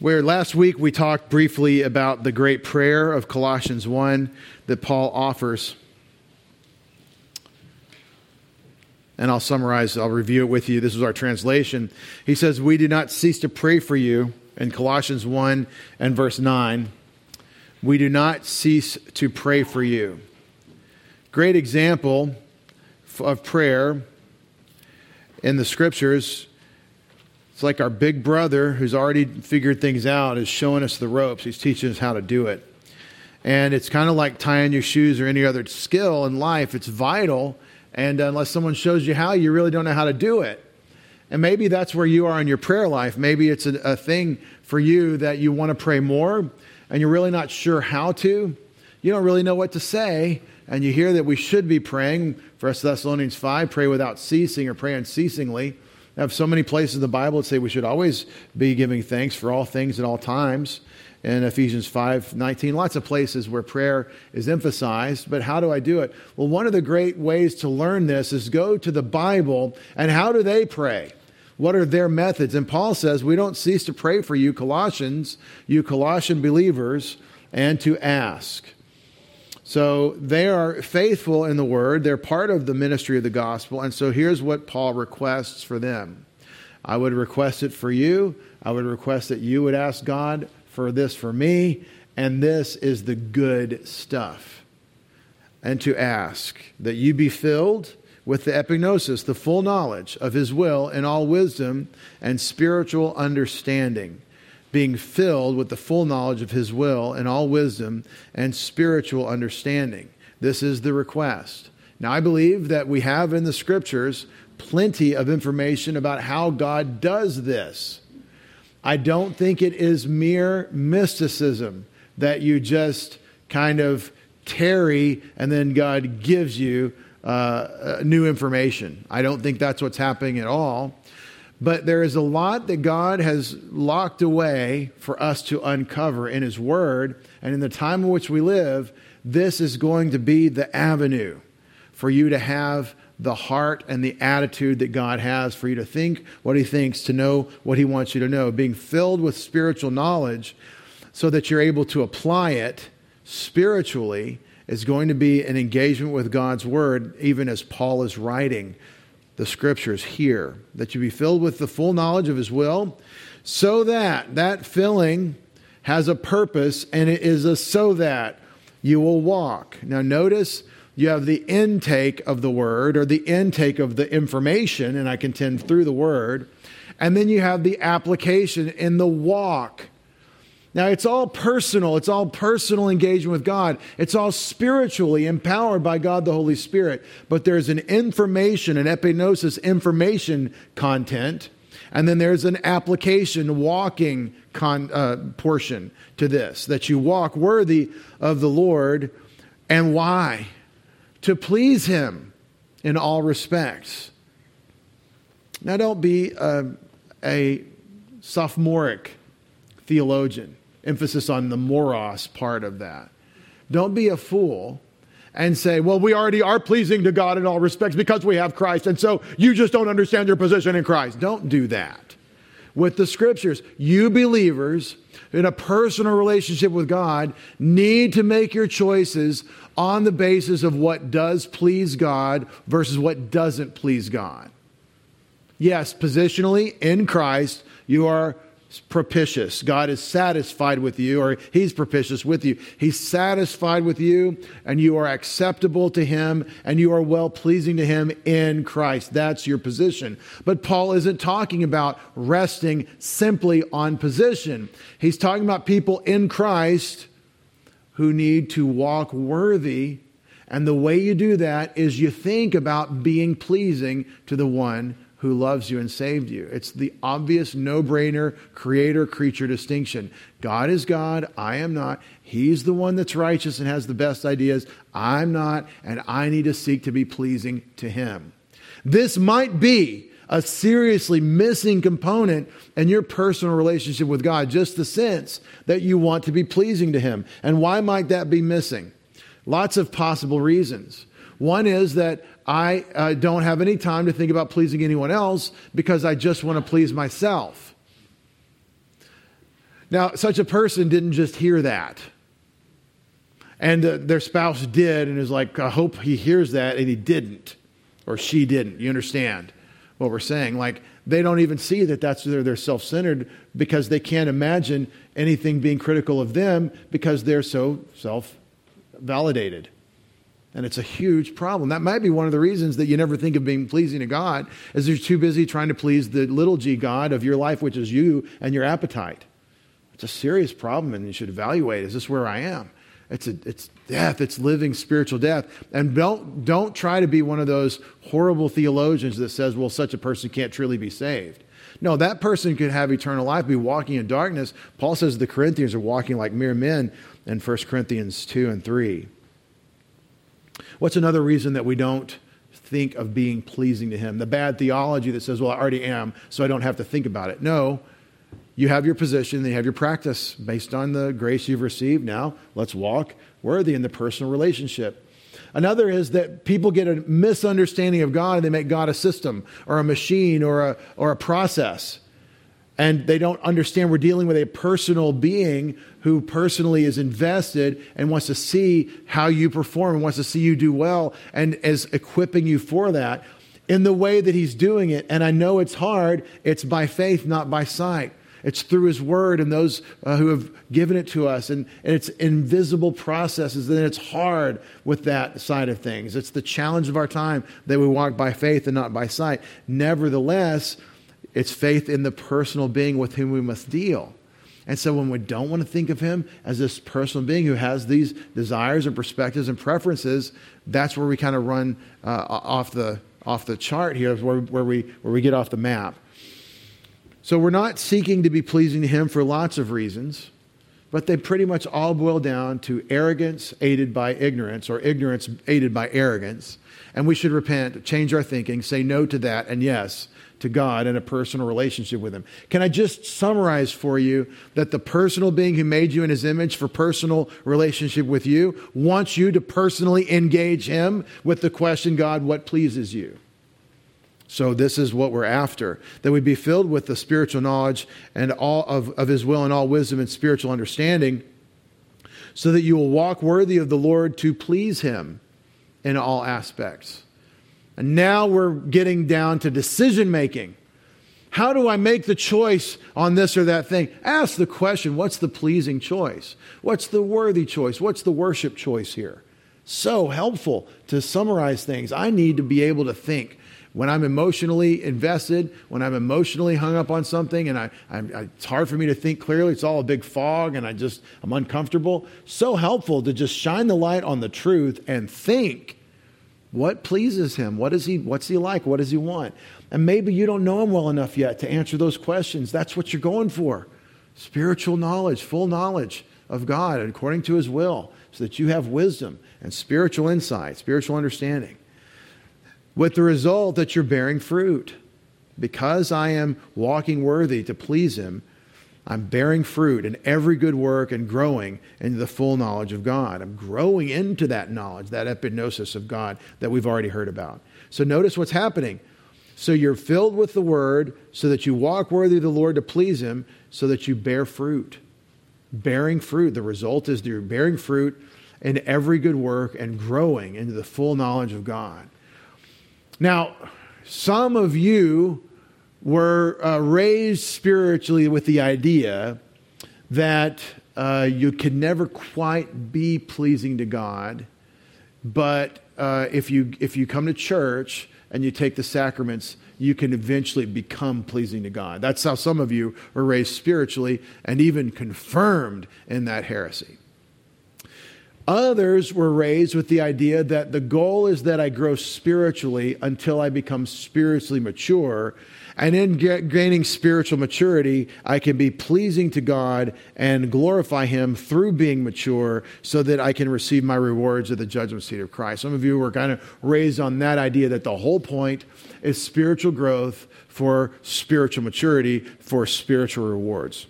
Where last week we talked briefly about the great prayer of Colossians 1 that Paul offers. And I'll summarize, I'll review it with you. This is our translation. He says, We do not cease to pray for you in Colossians 1 and verse 9. We do not cease to pray for you. Great example of prayer in the scriptures it's like our big brother who's already figured things out is showing us the ropes. He's teaching us how to do it. And it's kind of like tying your shoes or any other skill in life. It's vital. And unless someone shows you how, you really don't know how to do it. And maybe that's where you are in your prayer life. Maybe it's a, a thing for you that you want to pray more and you're really not sure how to. You don't really know what to say. And you hear that we should be praying. 1 Thessalonians 5, pray without ceasing or pray unceasingly have so many places in the Bible that say we should always be giving thanks for all things at all times. In Ephesians 5 19, lots of places where prayer is emphasized. But how do I do it? Well, one of the great ways to learn this is go to the Bible and how do they pray? What are their methods? And Paul says, We don't cease to pray for you, Colossians, you Colossian believers, and to ask. So they are faithful in the word. They're part of the ministry of the gospel. And so here's what Paul requests for them I would request it for you. I would request that you would ask God for this for me. And this is the good stuff. And to ask that you be filled with the epignosis, the full knowledge of his will in all wisdom and spiritual understanding being filled with the full knowledge of his will and all wisdom and spiritual understanding. This is the request. Now, I believe that we have in the scriptures plenty of information about how God does this. I don't think it is mere mysticism that you just kind of tarry and then God gives you uh, new information. I don't think that's what's happening at all. But there is a lot that God has locked away for us to uncover in His Word. And in the time in which we live, this is going to be the avenue for you to have the heart and the attitude that God has for you to think what He thinks, to know what He wants you to know, being filled with spiritual knowledge so that you're able to apply it spiritually is going to be an engagement with God's Word, even as Paul is writing the scriptures here, that you be filled with the full knowledge of his will, so that that filling has a purpose and it is a so that you will walk. Now, notice you have the intake of the word or the intake of the information, and I contend through the word, and then you have the application in the walk now, it's all personal. It's all personal engagement with God. It's all spiritually empowered by God the Holy Spirit. But there's an information, an epignosis information content, and then there's an application, walking con, uh, portion to this that you walk worthy of the Lord. And why? To please Him in all respects. Now, don't be a, a sophomoric theologian emphasis on the moros part of that. Don't be a fool and say, well, we already are pleasing to God in all respects because we have Christ, and so you just don't understand your position in Christ. Don't do that. With the scriptures, you believers in a personal relationship with God need to make your choices on the basis of what does please God versus what doesn't please God. Yes, positionally in Christ, you are propitious. God is satisfied with you, or He's propitious with you. He's satisfied with you, and you are acceptable to Him, and you are well pleasing to Him in Christ. That's your position. But Paul isn't talking about resting simply on position, he's talking about people in Christ who need to walk worthy. And the way you do that is you think about being pleasing to the one who loves you and saved you. It's the obvious no brainer creator creature distinction. God is God, I am not. He's the one that's righteous and has the best ideas. I'm not, and I need to seek to be pleasing to Him. This might be a seriously missing component in your personal relationship with God, just the sense that you want to be pleasing to Him. And why might that be missing? Lots of possible reasons. One is that I uh, don't have any time to think about pleasing anyone else because I just want to please myself. Now, such a person didn't just hear that. And uh, their spouse did, and is like, I hope he hears that, and he didn't, or she didn't. You understand what we're saying? Like, they don't even see that that's they're, they're self-centered because they can't imagine anything being critical of them because they're so self-validated and it's a huge problem that might be one of the reasons that you never think of being pleasing to god is you're too busy trying to please the little g god of your life which is you and your appetite it's a serious problem and you should evaluate is this where i am it's, a, it's death. It's living spiritual death. And don't, don't try to be one of those horrible theologians that says, well, such a person can't truly be saved. No, that person could have eternal life, be walking in darkness. Paul says the Corinthians are walking like mere men in 1 Corinthians 2 and 3. What's another reason that we don't think of being pleasing to Him? The bad theology that says, well, I already am, so I don't have to think about it. No, you have your position, you have your practice based on the grace you've received. Now, let's walk worthy in the personal relationship. Another is that people get a misunderstanding of God and they make God a system or a machine or a, or a process. And they don't understand we're dealing with a personal being who personally is invested and wants to see how you perform and wants to see you do well and is equipping you for that in the way that he's doing it. And I know it's hard, it's by faith, not by sight. It's through His Word and those uh, who have given it to us. And, and it's invisible processes. And it's hard with that side of things. It's the challenge of our time that we walk by faith and not by sight. Nevertheless, it's faith in the personal being with whom we must deal. And so when we don't want to think of him as this personal being who has these desires and perspectives and preferences, that's where we kind of run uh, off, the, off the chart here, where, where, we, where we get off the map. So we're not seeking to be pleasing to Him for lots of reasons, but they pretty much all boil down to arrogance aided by ignorance or ignorance aided by arrogance. And we should repent, change our thinking, say no to that, and yes to God and a personal relationship with Him. Can I just summarize for you that the personal being who made you in His image for personal relationship with you wants you to personally engage Him with the question, God, what pleases you? So this is what we're after that we be filled with the spiritual knowledge and all of, of his will and all wisdom and spiritual understanding, so that you will walk worthy of the Lord to please him in all aspects. And now we're getting down to decision making. How do I make the choice on this or that thing? Ask the question what's the pleasing choice? What's the worthy choice? What's the worship choice here? So helpful to summarize things. I need to be able to think when I'm emotionally invested, when I'm emotionally hung up on something and I, I, it's hard for me to think clearly, it's all a big fog and I just, I'm uncomfortable. So helpful to just shine the light on the truth and think what pleases him? What is he, what's he like? What does he want? And maybe you don't know him well enough yet to answer those questions. That's what you're going for. Spiritual knowledge, full knowledge of God according to his will, so that you have wisdom and spiritual insight, spiritual understanding with the result that you're bearing fruit. Because I am walking worthy to please Him, I'm bearing fruit in every good work and growing into the full knowledge of God. I'm growing into that knowledge, that epignosis of God that we've already heard about. So notice what's happening. So you're filled with the Word so that you walk worthy of the Lord to please Him, so that you bear fruit. Bearing fruit. The result is you're bearing fruit in every good work and growing into the full knowledge of God. Now, some of you were uh, raised spiritually with the idea that uh, you can never quite be pleasing to God, but uh, if, you, if you come to church and you take the sacraments, you can eventually become pleasing to God. That's how some of you were raised spiritually and even confirmed in that heresy. Others were raised with the idea that the goal is that I grow spiritually until I become spiritually mature. And in gaining spiritual maturity, I can be pleasing to God and glorify Him through being mature so that I can receive my rewards at the judgment seat of Christ. Some of you were kind of raised on that idea that the whole point is spiritual growth for spiritual maturity, for spiritual rewards.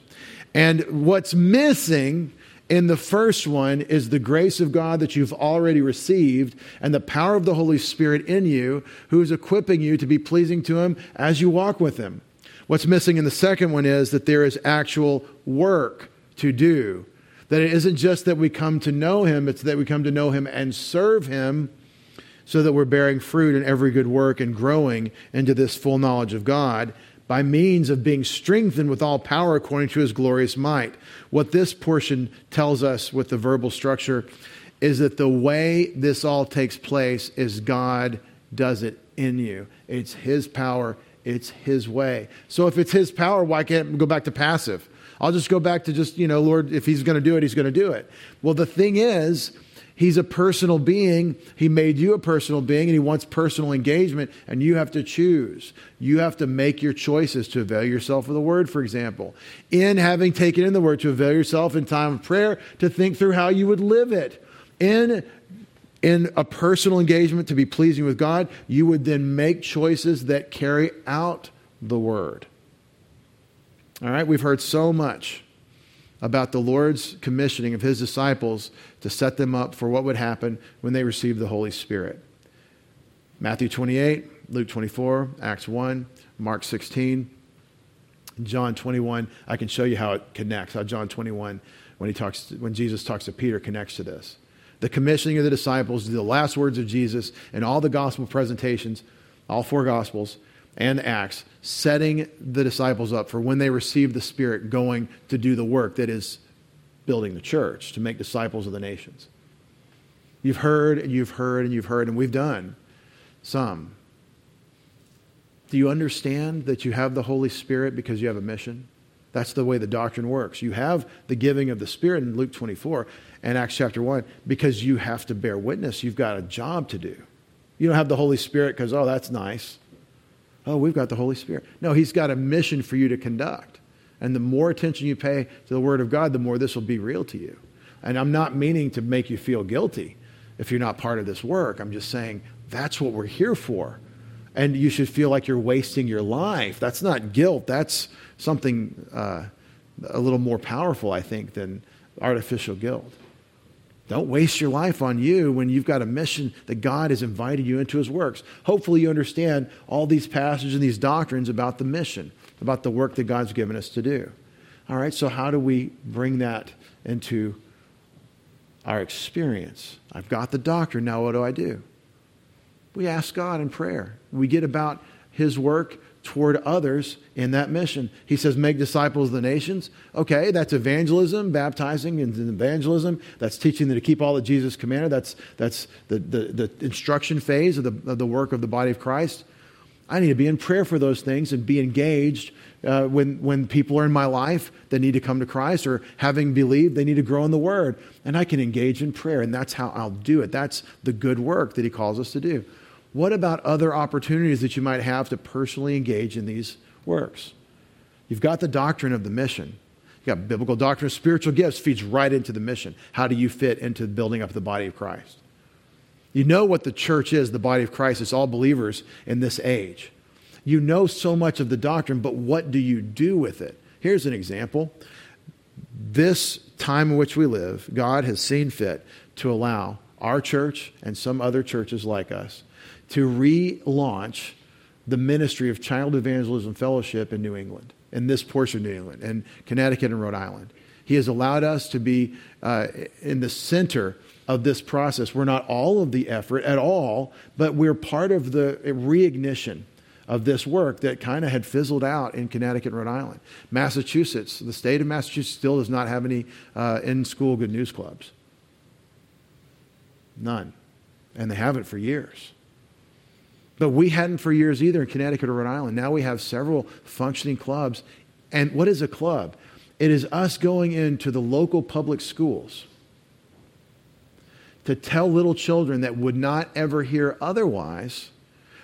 And what's missing in the first one is the grace of God that you've already received and the power of the Holy Spirit in you, who is equipping you to be pleasing to Him as you walk with Him. What's missing in the second one is that there is actual work to do. That it isn't just that we come to know him, it's that we come to know him and serve him so that we're bearing fruit in every good work and growing into this full knowledge of God by means of being strengthened with all power according to his glorious might. What this portion tells us with the verbal structure is that the way this all takes place is God does it in you. It's his power, it's his way. So if it's his power, why can't it go back to passive? I'll just go back to just, you know, Lord, if he's going to do it, he's going to do it. Well, the thing is, He's a personal being. He made you a personal being and he wants personal engagement, and you have to choose. You have to make your choices to avail yourself of the word, for example. In having taken in the word, to avail yourself in time of prayer, to think through how you would live it. In in a personal engagement to be pleasing with God, you would then make choices that carry out the word. All right, we've heard so much about the Lord's commissioning of his disciples to set them up for what would happen when they received the Holy Spirit. Matthew 28, Luke 24, Acts 1, Mark 16, John 21. I can show you how it connects, how John 21, when, he talks, when Jesus talks to Peter, connects to this. The commissioning of the disciples, the last words of Jesus, and all the gospel presentations, all four gospels, and Acts, setting the disciples up for when they receive the Spirit going to do the work that is building the church, to make disciples of the nations. You've heard and you've heard and you've heard, and we've done some. Do you understand that you have the Holy Spirit because you have a mission? That's the way the doctrine works. You have the giving of the Spirit in Luke 24 and Acts chapter 1 because you have to bear witness. You've got a job to do. You don't have the Holy Spirit because, oh, that's nice oh, we've got the Holy Spirit. No, He's got a mission for you to conduct. And the more attention you pay to the Word of God, the more this will be real to you. And I'm not meaning to make you feel guilty if you're not part of this work. I'm just saying that's what we're here for. And you should feel like you're wasting your life. That's not guilt. That's something uh, a little more powerful, I think, than artificial guilt. Don't waste your life on you when you've got a mission that God has invited you into his works. Hopefully, you understand all these passages and these doctrines about the mission, about the work that God's given us to do. All right, so how do we bring that into our experience? I've got the doctrine, now what do I do? We ask God in prayer. We get about his work toward others in that mission. He says, make disciples of the nations. Okay, that's evangelism, baptizing and evangelism. That's teaching them to keep all that Jesus commanded. That's, that's the, the, the instruction phase of the, of the work of the body of Christ. I need to be in prayer for those things and be engaged uh, when, when people are in my life that need to come to Christ or having believed they need to grow in the Word. And I can engage in prayer, and that's how I'll do it. That's the good work that He calls us to do. What about other opportunities that you might have to personally engage in these works? You've got the doctrine of the mission. You've got biblical doctrine of spiritual gifts feeds right into the mission. How do you fit into building up the body of Christ? You know what the church is, the body of Christ. It's all believers in this age. You know so much of the doctrine, but what do you do with it? Here's an example. This time in which we live, God has seen fit to allow our church and some other churches like us to relaunch the ministry of Child Evangelism Fellowship in New England, in this portion of New England, in Connecticut and Rhode Island. He has allowed us to be uh, in the center of this process. We're not all of the effort at all, but we're part of the reignition of this work that kind of had fizzled out in Connecticut and Rhode Island. Massachusetts, the state of Massachusetts still does not have any uh, in school good news clubs. None. And they haven't for years. But we hadn't for years either in Connecticut or Rhode Island. Now we have several functioning clubs. And what is a club? It is us going into the local public schools to tell little children that would not ever hear otherwise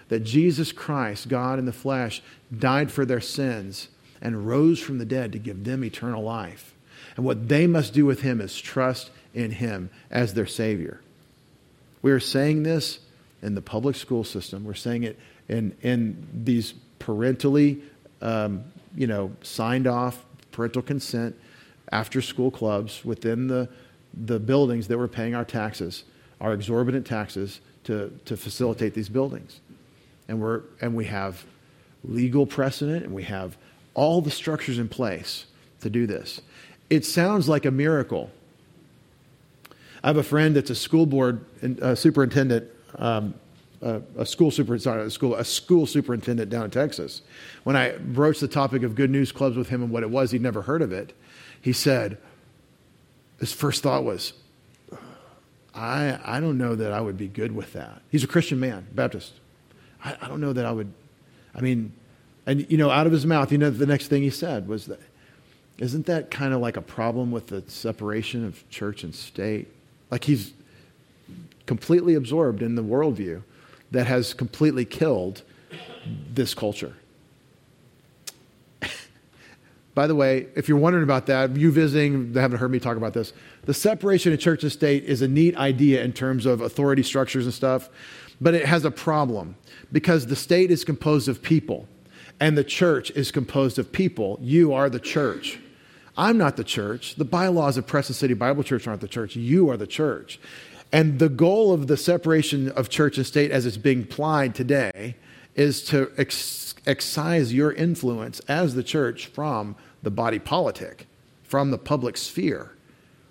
that Jesus Christ, God in the flesh, died for their sins and rose from the dead to give them eternal life. And what they must do with him is trust in him as their Savior. We are saying this in the public school system. We're saying it in, in these parentally, um, you know, signed off parental consent after school clubs within the, the buildings that we're paying our taxes, our exorbitant taxes to, to facilitate these buildings. And, we're, and we have legal precedent and we have all the structures in place to do this. It sounds like a miracle. I have a friend that's a school board uh, superintendent, um, uh, a school super, sorry, a school, a school superintendent down in Texas. When I broached the topic of good news clubs with him and what it was, he'd never heard of it. He said, his first thought was, I, I don't know that I would be good with that. He's a Christian man, Baptist. I, I don't know that I would, I mean, and you know, out of his mouth, you know, the next thing he said was that, isn't that kind of like a problem with the separation of church and state? Like he's completely absorbed in the worldview that has completely killed this culture. By the way, if you're wondering about that, you visiting, they haven't heard me talk about this. The separation of church and state is a neat idea in terms of authority structures and stuff, but it has a problem because the state is composed of people and the church is composed of people. You are the church. I'm not the church. The bylaws of Preston City Bible Church aren't the church. You are the church. And the goal of the separation of church and state as it's being applied today is to ex- excise your influence as the church from the body politic, from the public sphere.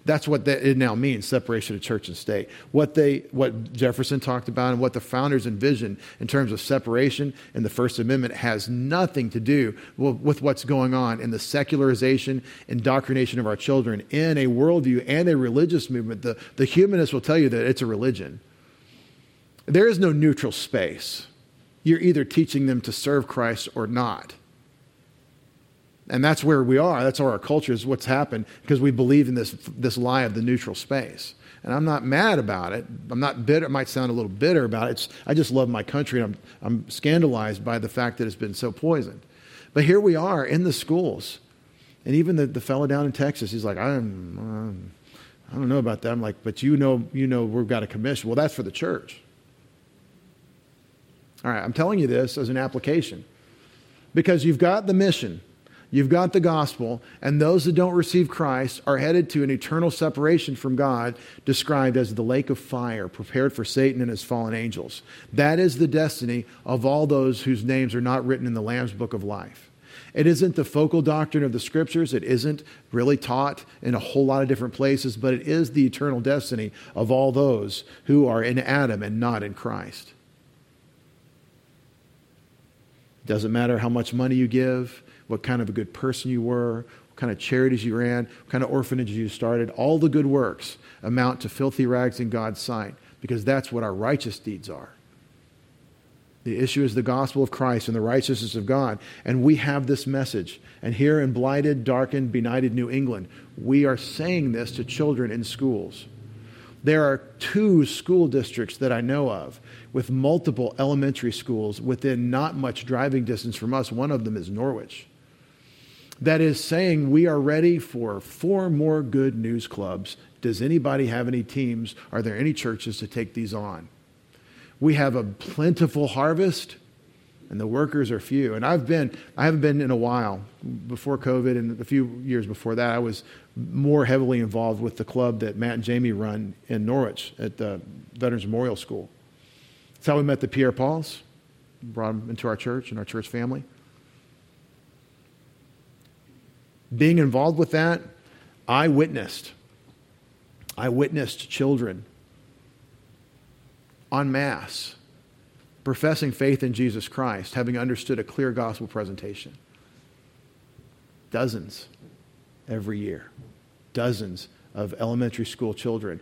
That's what that it now means, separation of church and state. What they what Jefferson talked about and what the founders envisioned in terms of separation in the First Amendment has nothing to do with what's going on in the secularization, indoctrination of our children in a worldview and a religious movement. The, the humanists will tell you that it's a religion. There is no neutral space. You're either teaching them to serve Christ or not. And that's where we are. That's our culture is what's happened because we believe in this, this lie of the neutral space. And I'm not mad about it. I'm not bitter. It might sound a little bitter about it. It's, I just love my country. And I'm, I'm scandalized by the fact that it's been so poisoned. But here we are in the schools. And even the, the fellow down in Texas, he's like, I'm, um, I don't know about that. I'm like, but you know, you know, we've got a commission. Well, that's for the church. All right, I'm telling you this as an application because you've got the mission You've got the gospel, and those that don't receive Christ are headed to an eternal separation from God, described as the lake of fire, prepared for Satan and his fallen angels. That is the destiny of all those whose names are not written in the Lamb's book of life. It isn't the focal doctrine of the scriptures. It isn't really taught in a whole lot of different places, but it is the eternal destiny of all those who are in Adam and not in Christ. Doesn't matter how much money you give, what kind of a good person you were, what kind of charities you ran, what kind of orphanages you started. All the good works amount to filthy rags in God's sight because that's what our righteous deeds are. The issue is the gospel of Christ and the righteousness of God. And we have this message. And here in blighted, darkened, benighted New England, we are saying this to children in schools. There are two school districts that I know of with multiple elementary schools within not much driving distance from us. One of them is Norwich that is saying we are ready for four more good news clubs. Does anybody have any teams? Are there any churches to take these on? We have a plentiful harvest and the workers are few. And I've been, I haven't been in a while. Before COVID and a few years before that, I was more heavily involved with the club that Matt and Jamie run in Norwich at the Veterans Memorial School. That's how we met the Pierre Pauls, brought them into our church and our church family. Being involved with that, I witnessed. I witnessed children en masse professing faith in Jesus Christ, having understood a clear gospel presentation. Dozens every year. Dozens of elementary school children.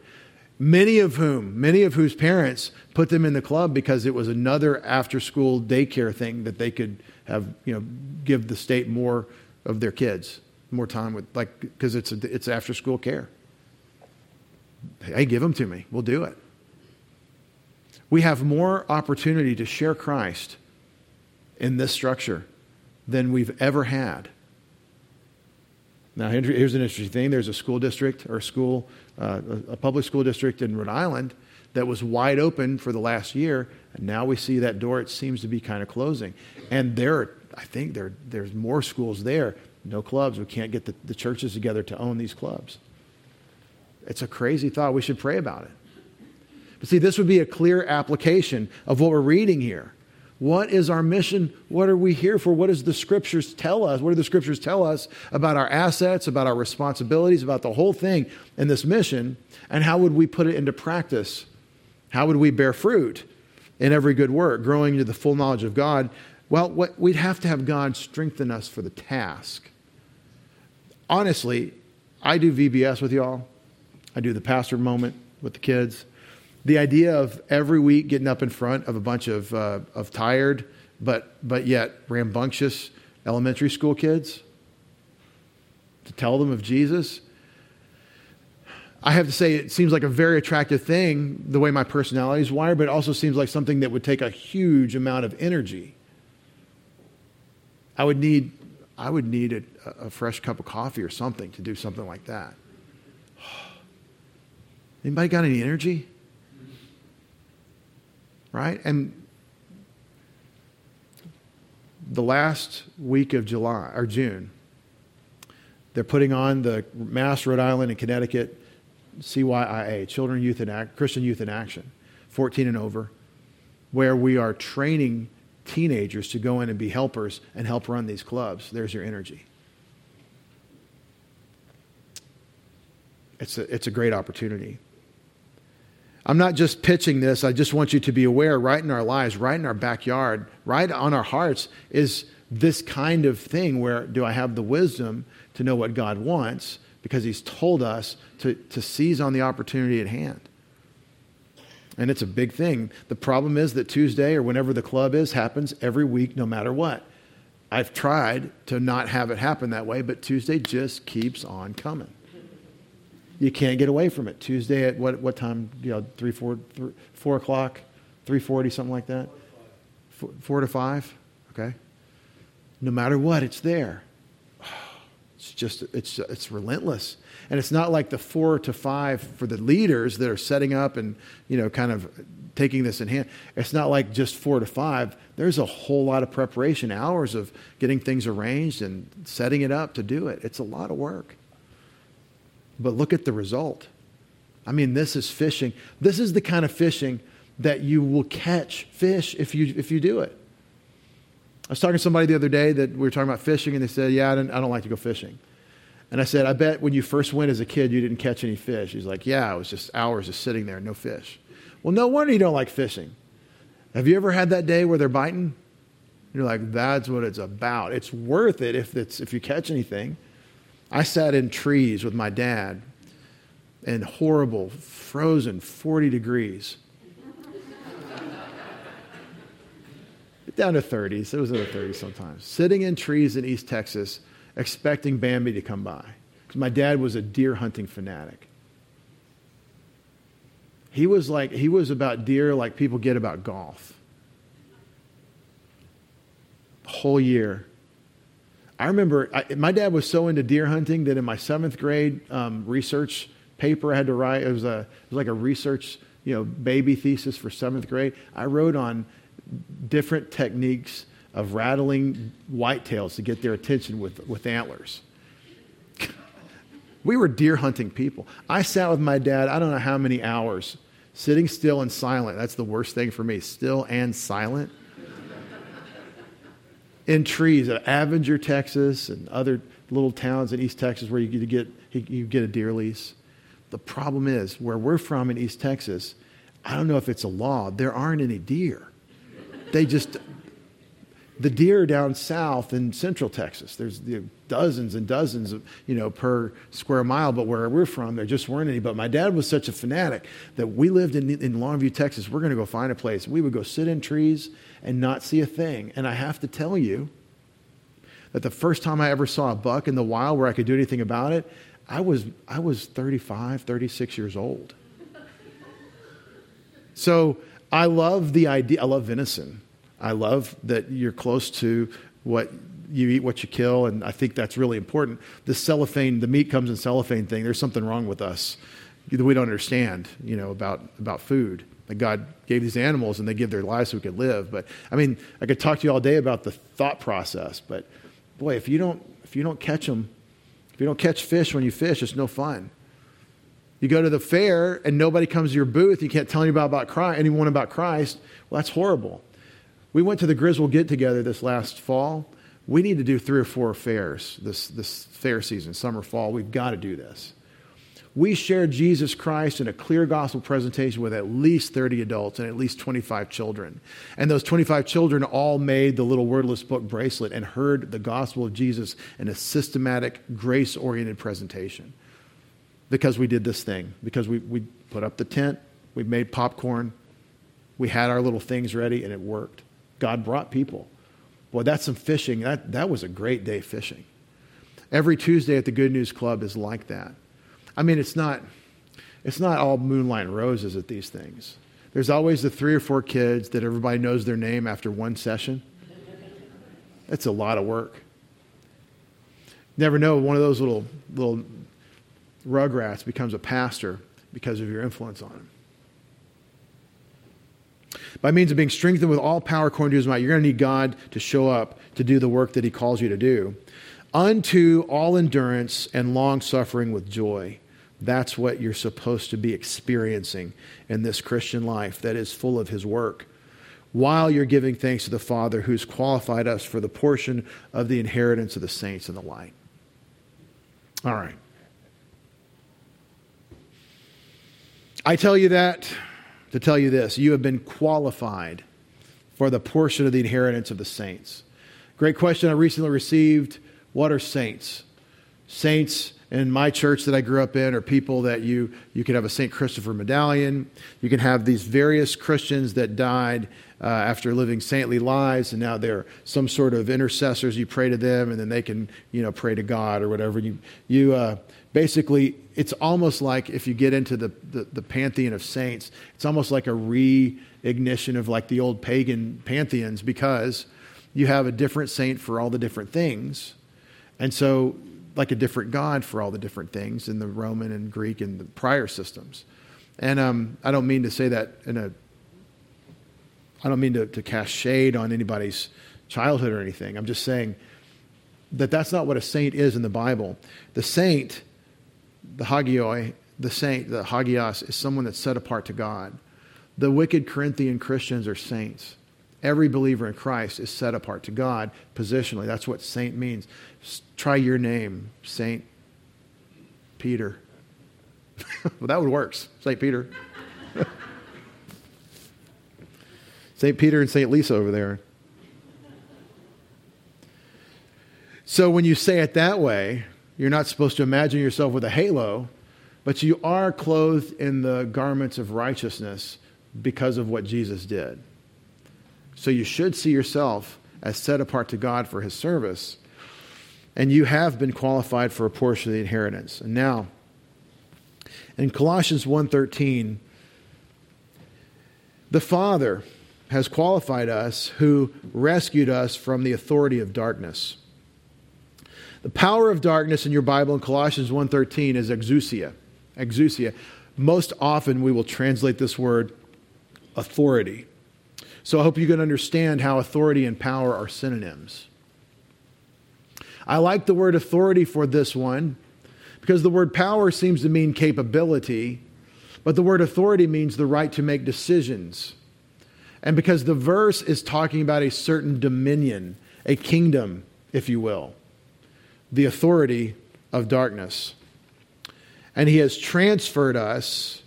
Many of whom, many of whose parents put them in the club because it was another after school daycare thing that they could have, you know, give the state more of their kids more time with, like, because it's, a, it's after school care. Hey, give them to me. We'll do it. We have more opportunity to share Christ in this structure than we've ever had. Now, here's an interesting thing. There's a school district or a school, uh, a public school district in Rhode Island that was wide open for the last year, and now we see that door. It seems to be kind of closing, and there, I think there, there's more schools there no clubs. We can't get the, the churches together to own these clubs. It's a crazy thought. We should pray about it. But see, this would be a clear application of what we're reading here. What is our mission? What are we here for? What does the scriptures tell us? What do the scriptures tell us about our assets, about our responsibilities, about the whole thing in this mission? And how would we put it into practice? How would we bear fruit in every good work, growing to the full knowledge of God? Well, what, we'd have to have God strengthen us for the task. Honestly, I do VBS with y'all. I do the pastor moment with the kids the idea of every week getting up in front of a bunch of, uh, of tired but, but yet rambunctious elementary school kids to tell them of Jesus. I have to say, it seems like a very attractive thing, the way my personality is wired, but it also seems like something that would take a huge amount of energy. I would need, I would need a, a fresh cup of coffee or something to do something like that. Anybody got any energy? right? And the last week of July or June, they're putting on the Mass, Rhode Island, and Connecticut CYIA, Children, Youth, and Christian Youth in Action, 14 and over, where we are training teenagers to go in and be helpers and help run these clubs. There's your energy. It's a, it's a great opportunity. I'm not just pitching this, I just want you to be aware right in our lives, right in our backyard, right on our hearts is this kind of thing where do I have the wisdom to know what God wants because He's told us to, to seize on the opportunity at hand. And it's a big thing. The problem is that Tuesday or whenever the club is happens every week, no matter what. I've tried to not have it happen that way, but Tuesday just keeps on coming you can't get away from it. Tuesday at what, what time? You know, 3, 4, 3, 4 o'clock, 3.40, something like that? 4, 4 to 5? Okay. No matter what, it's there. It's just, it's, it's relentless. And it's not like the 4 to 5 for the leaders that are setting up and, you know, kind of taking this in hand. It's not like just 4 to 5. There's a whole lot of preparation, hours of getting things arranged and setting it up to do it. It's a lot of work. But look at the result. I mean, this is fishing. This is the kind of fishing that you will catch fish if you, if you do it. I was talking to somebody the other day that we were talking about fishing, and they said, Yeah, I don't, I don't like to go fishing. And I said, I bet when you first went as a kid, you didn't catch any fish. He's like, Yeah, it was just hours of sitting there, no fish. Well, no wonder you don't like fishing. Have you ever had that day where they're biting? You're like, That's what it's about. It's worth it if, it's, if you catch anything. I sat in trees with my dad in horrible, frozen 40 degrees. Down to 30s. It was in the 30s sometimes. Sitting in trees in East Texas, expecting Bambi to come by. Because my dad was a deer hunting fanatic. He was like, he was about deer like people get about golf. The whole year, I remember I, my dad was so into deer hunting that in my seventh grade um, research paper I had to write, it was, a, it was like a research you know, baby thesis for seventh grade. I wrote on different techniques of rattling whitetails to get their attention with, with antlers. we were deer hunting people. I sat with my dad, I don't know how many hours, sitting still and silent. That's the worst thing for me, still and silent in trees at Avinger, Texas, and other little towns in East Texas where you get, you get a deer lease. The problem is, where we're from in East Texas, I don't know if it's a law, there aren't any deer. They just, the deer down south in central Texas, there's you know, dozens and dozens of, you know, per square mile, but where we're from, there just weren't any. But my dad was such a fanatic that we lived in, in Longview, Texas. We're going to go find a place. We would go sit in trees and not see a thing. And I have to tell you that the first time I ever saw a buck in the wild where I could do anything about it, I was, I was 35, 36 years old. So I love the idea, I love venison. I love that you're close to what you eat what you kill, and I think that's really important. The cellophane, the meat comes in cellophane thing, there's something wrong with us that we don't understand, you know, about, about food that God gave these animals and they give their lives so we could live. But I mean, I could talk to you all day about the thought process, but boy, if you don't, if you don't catch them, if you don't catch fish when you fish, it's no fun. You go to the fair and nobody comes to your booth, you can't tell anybody about Christ, anyone about Christ, well, that's horrible. We went to the Griswold get together this last fall. We need to do three or four fairs this, this fair season, summer, fall. We've got to do this. We shared Jesus Christ in a clear gospel presentation with at least 30 adults and at least 25 children. And those 25 children all made the little wordless book bracelet and heard the gospel of Jesus in a systematic, grace oriented presentation because we did this thing, because we, we put up the tent, we made popcorn, we had our little things ready, and it worked. God brought people. Boy, that's some fishing. That, that was a great day fishing. Every Tuesday at the Good News Club is like that. I mean, it's not, it's not all moonlight and roses at these things. There's always the three or four kids that everybody knows their name after one session. That's a lot of work. Never know one of those little little rugrats becomes a pastor because of your influence on him. By means of being strengthened with all power according to his might, you're going to need God to show up to do the work that he calls you to do. Unto all endurance and long suffering with joy. That's what you're supposed to be experiencing in this Christian life that is full of his work. While you're giving thanks to the Father who's qualified us for the portion of the inheritance of the saints in the light. All right. I tell you that to tell you this you have been qualified for the portion of the inheritance of the saints. Great question I recently received. What are saints? Saints in my church that I grew up in are people that you, you could have a St. Christopher medallion. You can have these various Christians that died uh, after living saintly lives, and now they're some sort of intercessors. You pray to them, and then they can, you know, pray to God or whatever. You, you uh, basically, it's almost like if you get into the, the, the pantheon of saints, it's almost like a reignition of like the old pagan pantheons because you have a different saint for all the different things. And so like a different God for all the different things in the Roman and Greek and the prior systems. And um, I don't mean to say that in a, I don't mean to, to cast shade on anybody's childhood or anything. I'm just saying that that's not what a saint is in the Bible. The saint, the hagioi, the saint, the hagios, is someone that's set apart to God. The wicked Corinthian Christians are saints. Every believer in Christ is set apart to God positionally. That's what saint means. Try your name, Saint Peter. well, that would work. Saint Peter. Saint Peter and Saint Lisa over there. So when you say it that way, you're not supposed to imagine yourself with a halo, but you are clothed in the garments of righteousness because of what Jesus did. So you should see yourself as set apart to God for his service. And you have been qualified for a portion of the inheritance. And now, in Colossians 1:13, the Father has qualified us who rescued us from the authority of darkness. The power of darkness in your Bible in Colossians 1:13 is exousia. Exousia. Most often we will translate this word authority. So I hope you can understand how authority and power are synonyms. I like the word authority for this one because the word power seems to mean capability, but the word authority means the right to make decisions. And because the verse is talking about a certain dominion, a kingdom, if you will, the authority of darkness. And he has transferred us,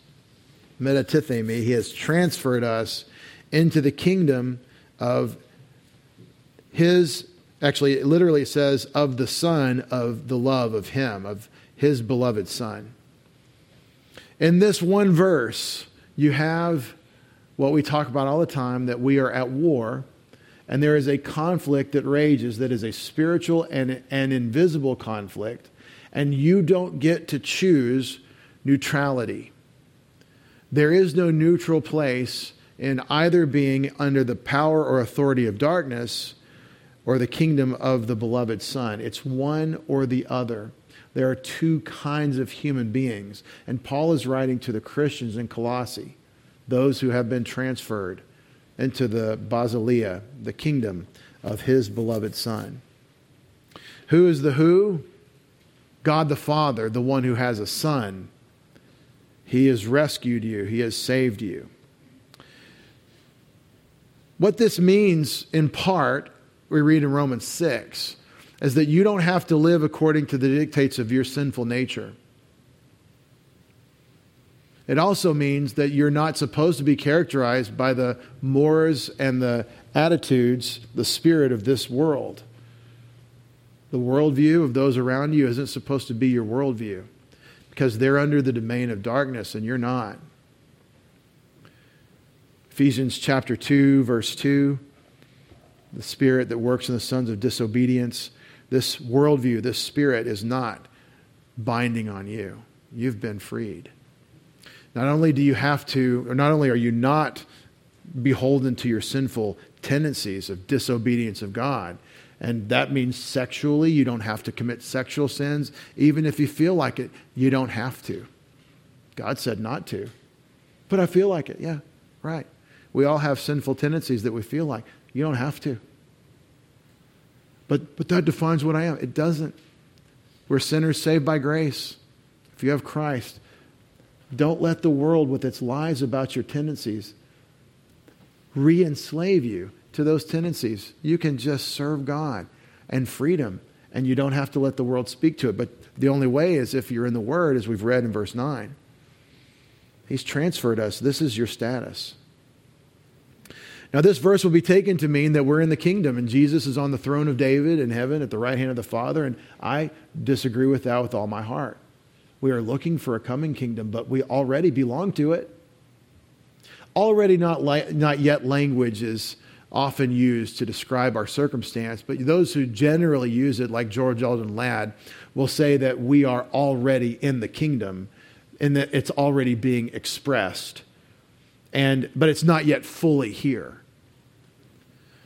metatithemi, he has transferred us into the kingdom of his, actually, it literally says, of the Son of the love of him, of his beloved Son. In this one verse, you have what we talk about all the time that we are at war and there is a conflict that rages that is a spiritual and an invisible conflict, and you don't get to choose neutrality. There is no neutral place in either being under the power or authority of darkness or the kingdom of the beloved Son. It's one or the other. There are two kinds of human beings. And Paul is writing to the Christians in Colossae, those who have been transferred into the basileia, the kingdom of his beloved Son. Who is the who? God the Father, the one who has a Son. He has rescued you, He has saved you. What this means, in part, we read in Romans 6, is that you don't have to live according to the dictates of your sinful nature. It also means that you're not supposed to be characterized by the mores and the attitudes, the spirit of this world. The worldview of those around you isn't supposed to be your worldview because they're under the domain of darkness and you're not. Ephesians chapter 2, verse 2 the spirit that works in the sons of disobedience. This worldview, this spirit is not binding on you. You've been freed. Not only do you have to, or not only are you not beholden to your sinful tendencies of disobedience of God, and that means sexually, you don't have to commit sexual sins. Even if you feel like it, you don't have to. God said not to. But I feel like it. Yeah, right. We all have sinful tendencies that we feel like. You don't have to. But, but that defines what I am. It doesn't. We're sinners saved by grace. If you have Christ, don't let the world, with its lies about your tendencies, re enslave you to those tendencies. You can just serve God and freedom, and you don't have to let the world speak to it. But the only way is if you're in the Word, as we've read in verse 9. He's transferred us. This is your status. Now, this verse will be taken to mean that we're in the kingdom and Jesus is on the throne of David in heaven at the right hand of the Father, and I disagree with that with all my heart. We are looking for a coming kingdom, but we already belong to it. Already not, not yet language is often used to describe our circumstance, but those who generally use it, like George Eldon Ladd, will say that we are already in the kingdom and that it's already being expressed. And, but it's not yet fully here.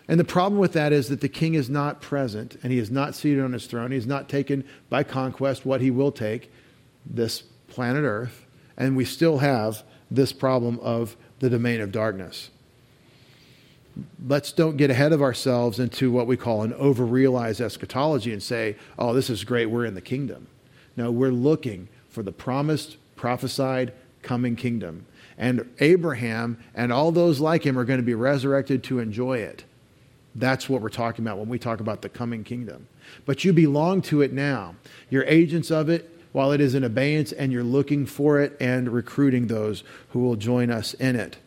And the problem with that is that the king is not present and he is not seated on his throne. He's not taken by conquest what he will take, this planet Earth. And we still have this problem of the domain of darkness. Let's don't get ahead of ourselves into what we call an overrealized eschatology and say, oh, this is great, we're in the kingdom. No, we're looking for the promised, prophesied coming kingdom. And Abraham and all those like him are going to be resurrected to enjoy it. That's what we're talking about when we talk about the coming kingdom. But you belong to it now. You're agents of it while it is in abeyance, and you're looking for it and recruiting those who will join us in it.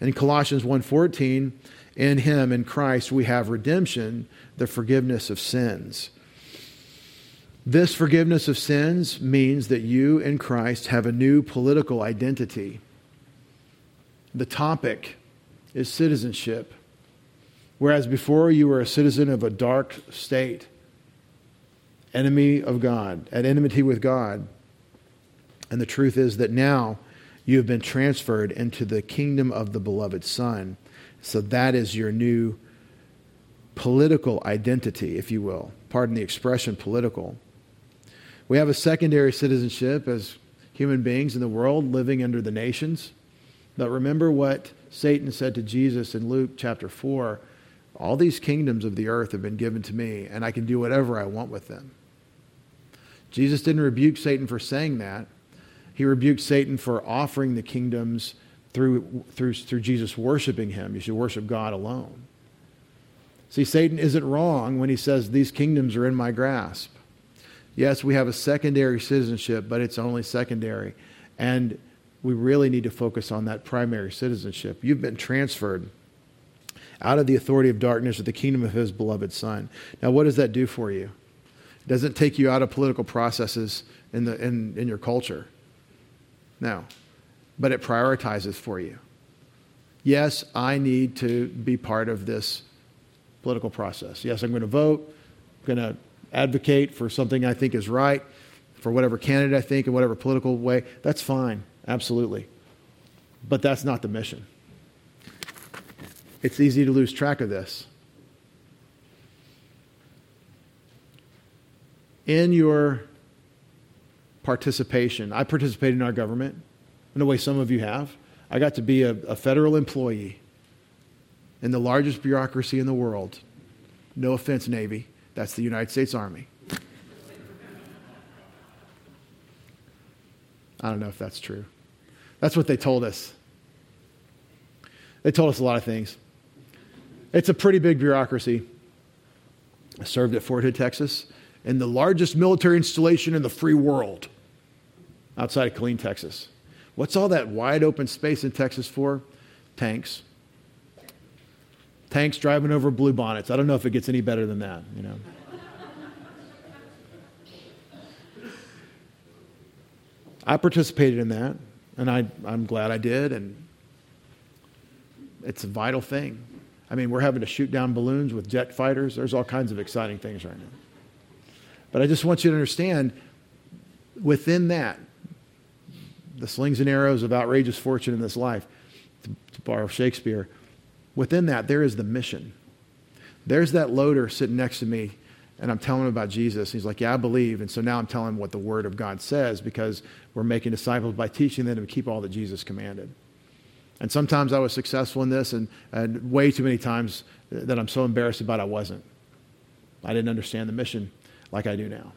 In Colossians 1:14, in him in Christ we have redemption, the forgiveness of sins. This forgiveness of sins means that you in Christ have a new political identity. The topic is citizenship. Whereas before you were a citizen of a dark state, enemy of God, at enmity with God. And the truth is that now you have been transferred into the kingdom of the beloved Son. So that is your new political identity, if you will. Pardon the expression political. We have a secondary citizenship as human beings in the world living under the nations. But remember what Satan said to Jesus in Luke chapter 4 all these kingdoms of the earth have been given to me, and I can do whatever I want with them. Jesus didn't rebuke Satan for saying that. He rebuked Satan for offering the kingdoms through, through, through Jesus worshiping him. You should worship God alone. See, Satan isn't wrong when he says, These kingdoms are in my grasp. Yes, we have a secondary citizenship, but it's only secondary. And we really need to focus on that primary citizenship. You've been transferred out of the authority of darkness to the kingdom of his beloved Son. Now, what does that do for you? It doesn't take you out of political processes in, the, in, in your culture. No. But it prioritizes for you. Yes, I need to be part of this political process. Yes, I'm going to vote, I'm going to advocate for something I think is right, for whatever candidate I think in whatever political way. That's fine, absolutely. But that's not the mission it's easy to lose track of this. In your participation, I participated in our government in a way some of you have. I got to be a, a federal employee in the largest bureaucracy in the world. No offense, Navy. That's the United States Army. I don't know if that's true. That's what they told us. They told us a lot of things. It's a pretty big bureaucracy. I served at Fort Hood, Texas, in the largest military installation in the free world outside of Killeen, Texas. What's all that wide open space in Texas for? Tanks. Tanks driving over blue bonnets. I don't know if it gets any better than that, you know. I participated in that, and I, I'm glad I did, and it's a vital thing. I mean, we're having to shoot down balloons with jet fighters. There's all kinds of exciting things right now. But I just want you to understand within that, the slings and arrows of outrageous fortune in this life, to, to borrow Shakespeare, within that, there is the mission. There's that loader sitting next to me and I'm telling him about Jesus. And He's like, Yeah, I believe. And so now I'm telling him what the Word of God says because we're making disciples by teaching them to keep all that Jesus commanded. And sometimes I was successful in this, and, and way too many times that I'm so embarrassed about I wasn't. I didn't understand the mission like I do now.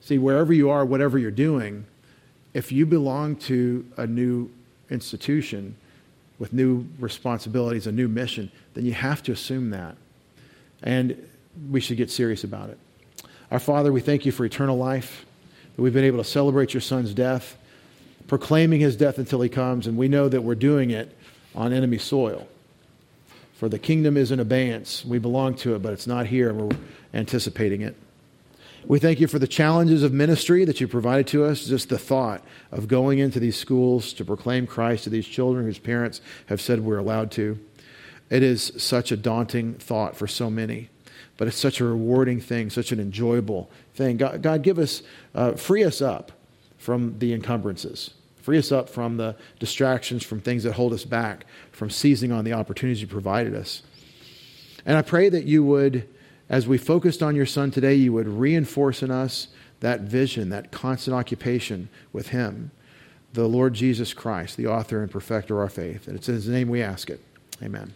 See, wherever you are, whatever you're doing, if you belong to a new institution with new responsibilities, a new mission, then you have to assume that and we should get serious about it. Our Father, we thank you for eternal life, that we've been able to celebrate your Son's death, proclaiming his death until he comes, and we know that we're doing it on enemy soil. For the kingdom is in abeyance. We belong to it, but it's not here, we're anticipating it. We thank you for the challenges of ministry that you provided to us, just the thought of going into these schools to proclaim Christ to these children whose parents have said we're allowed to. It is such a daunting thought for so many, but it's such a rewarding thing, such an enjoyable thing. God, God give us, uh, free us up from the encumbrances. Free us up from the distractions, from things that hold us back, from seizing on the opportunities you provided us. And I pray that you would, as we focused on your son today, you would reinforce in us that vision, that constant occupation with him, the Lord Jesus Christ, the author and perfecter of our faith. And it's in his name we ask it. Amen.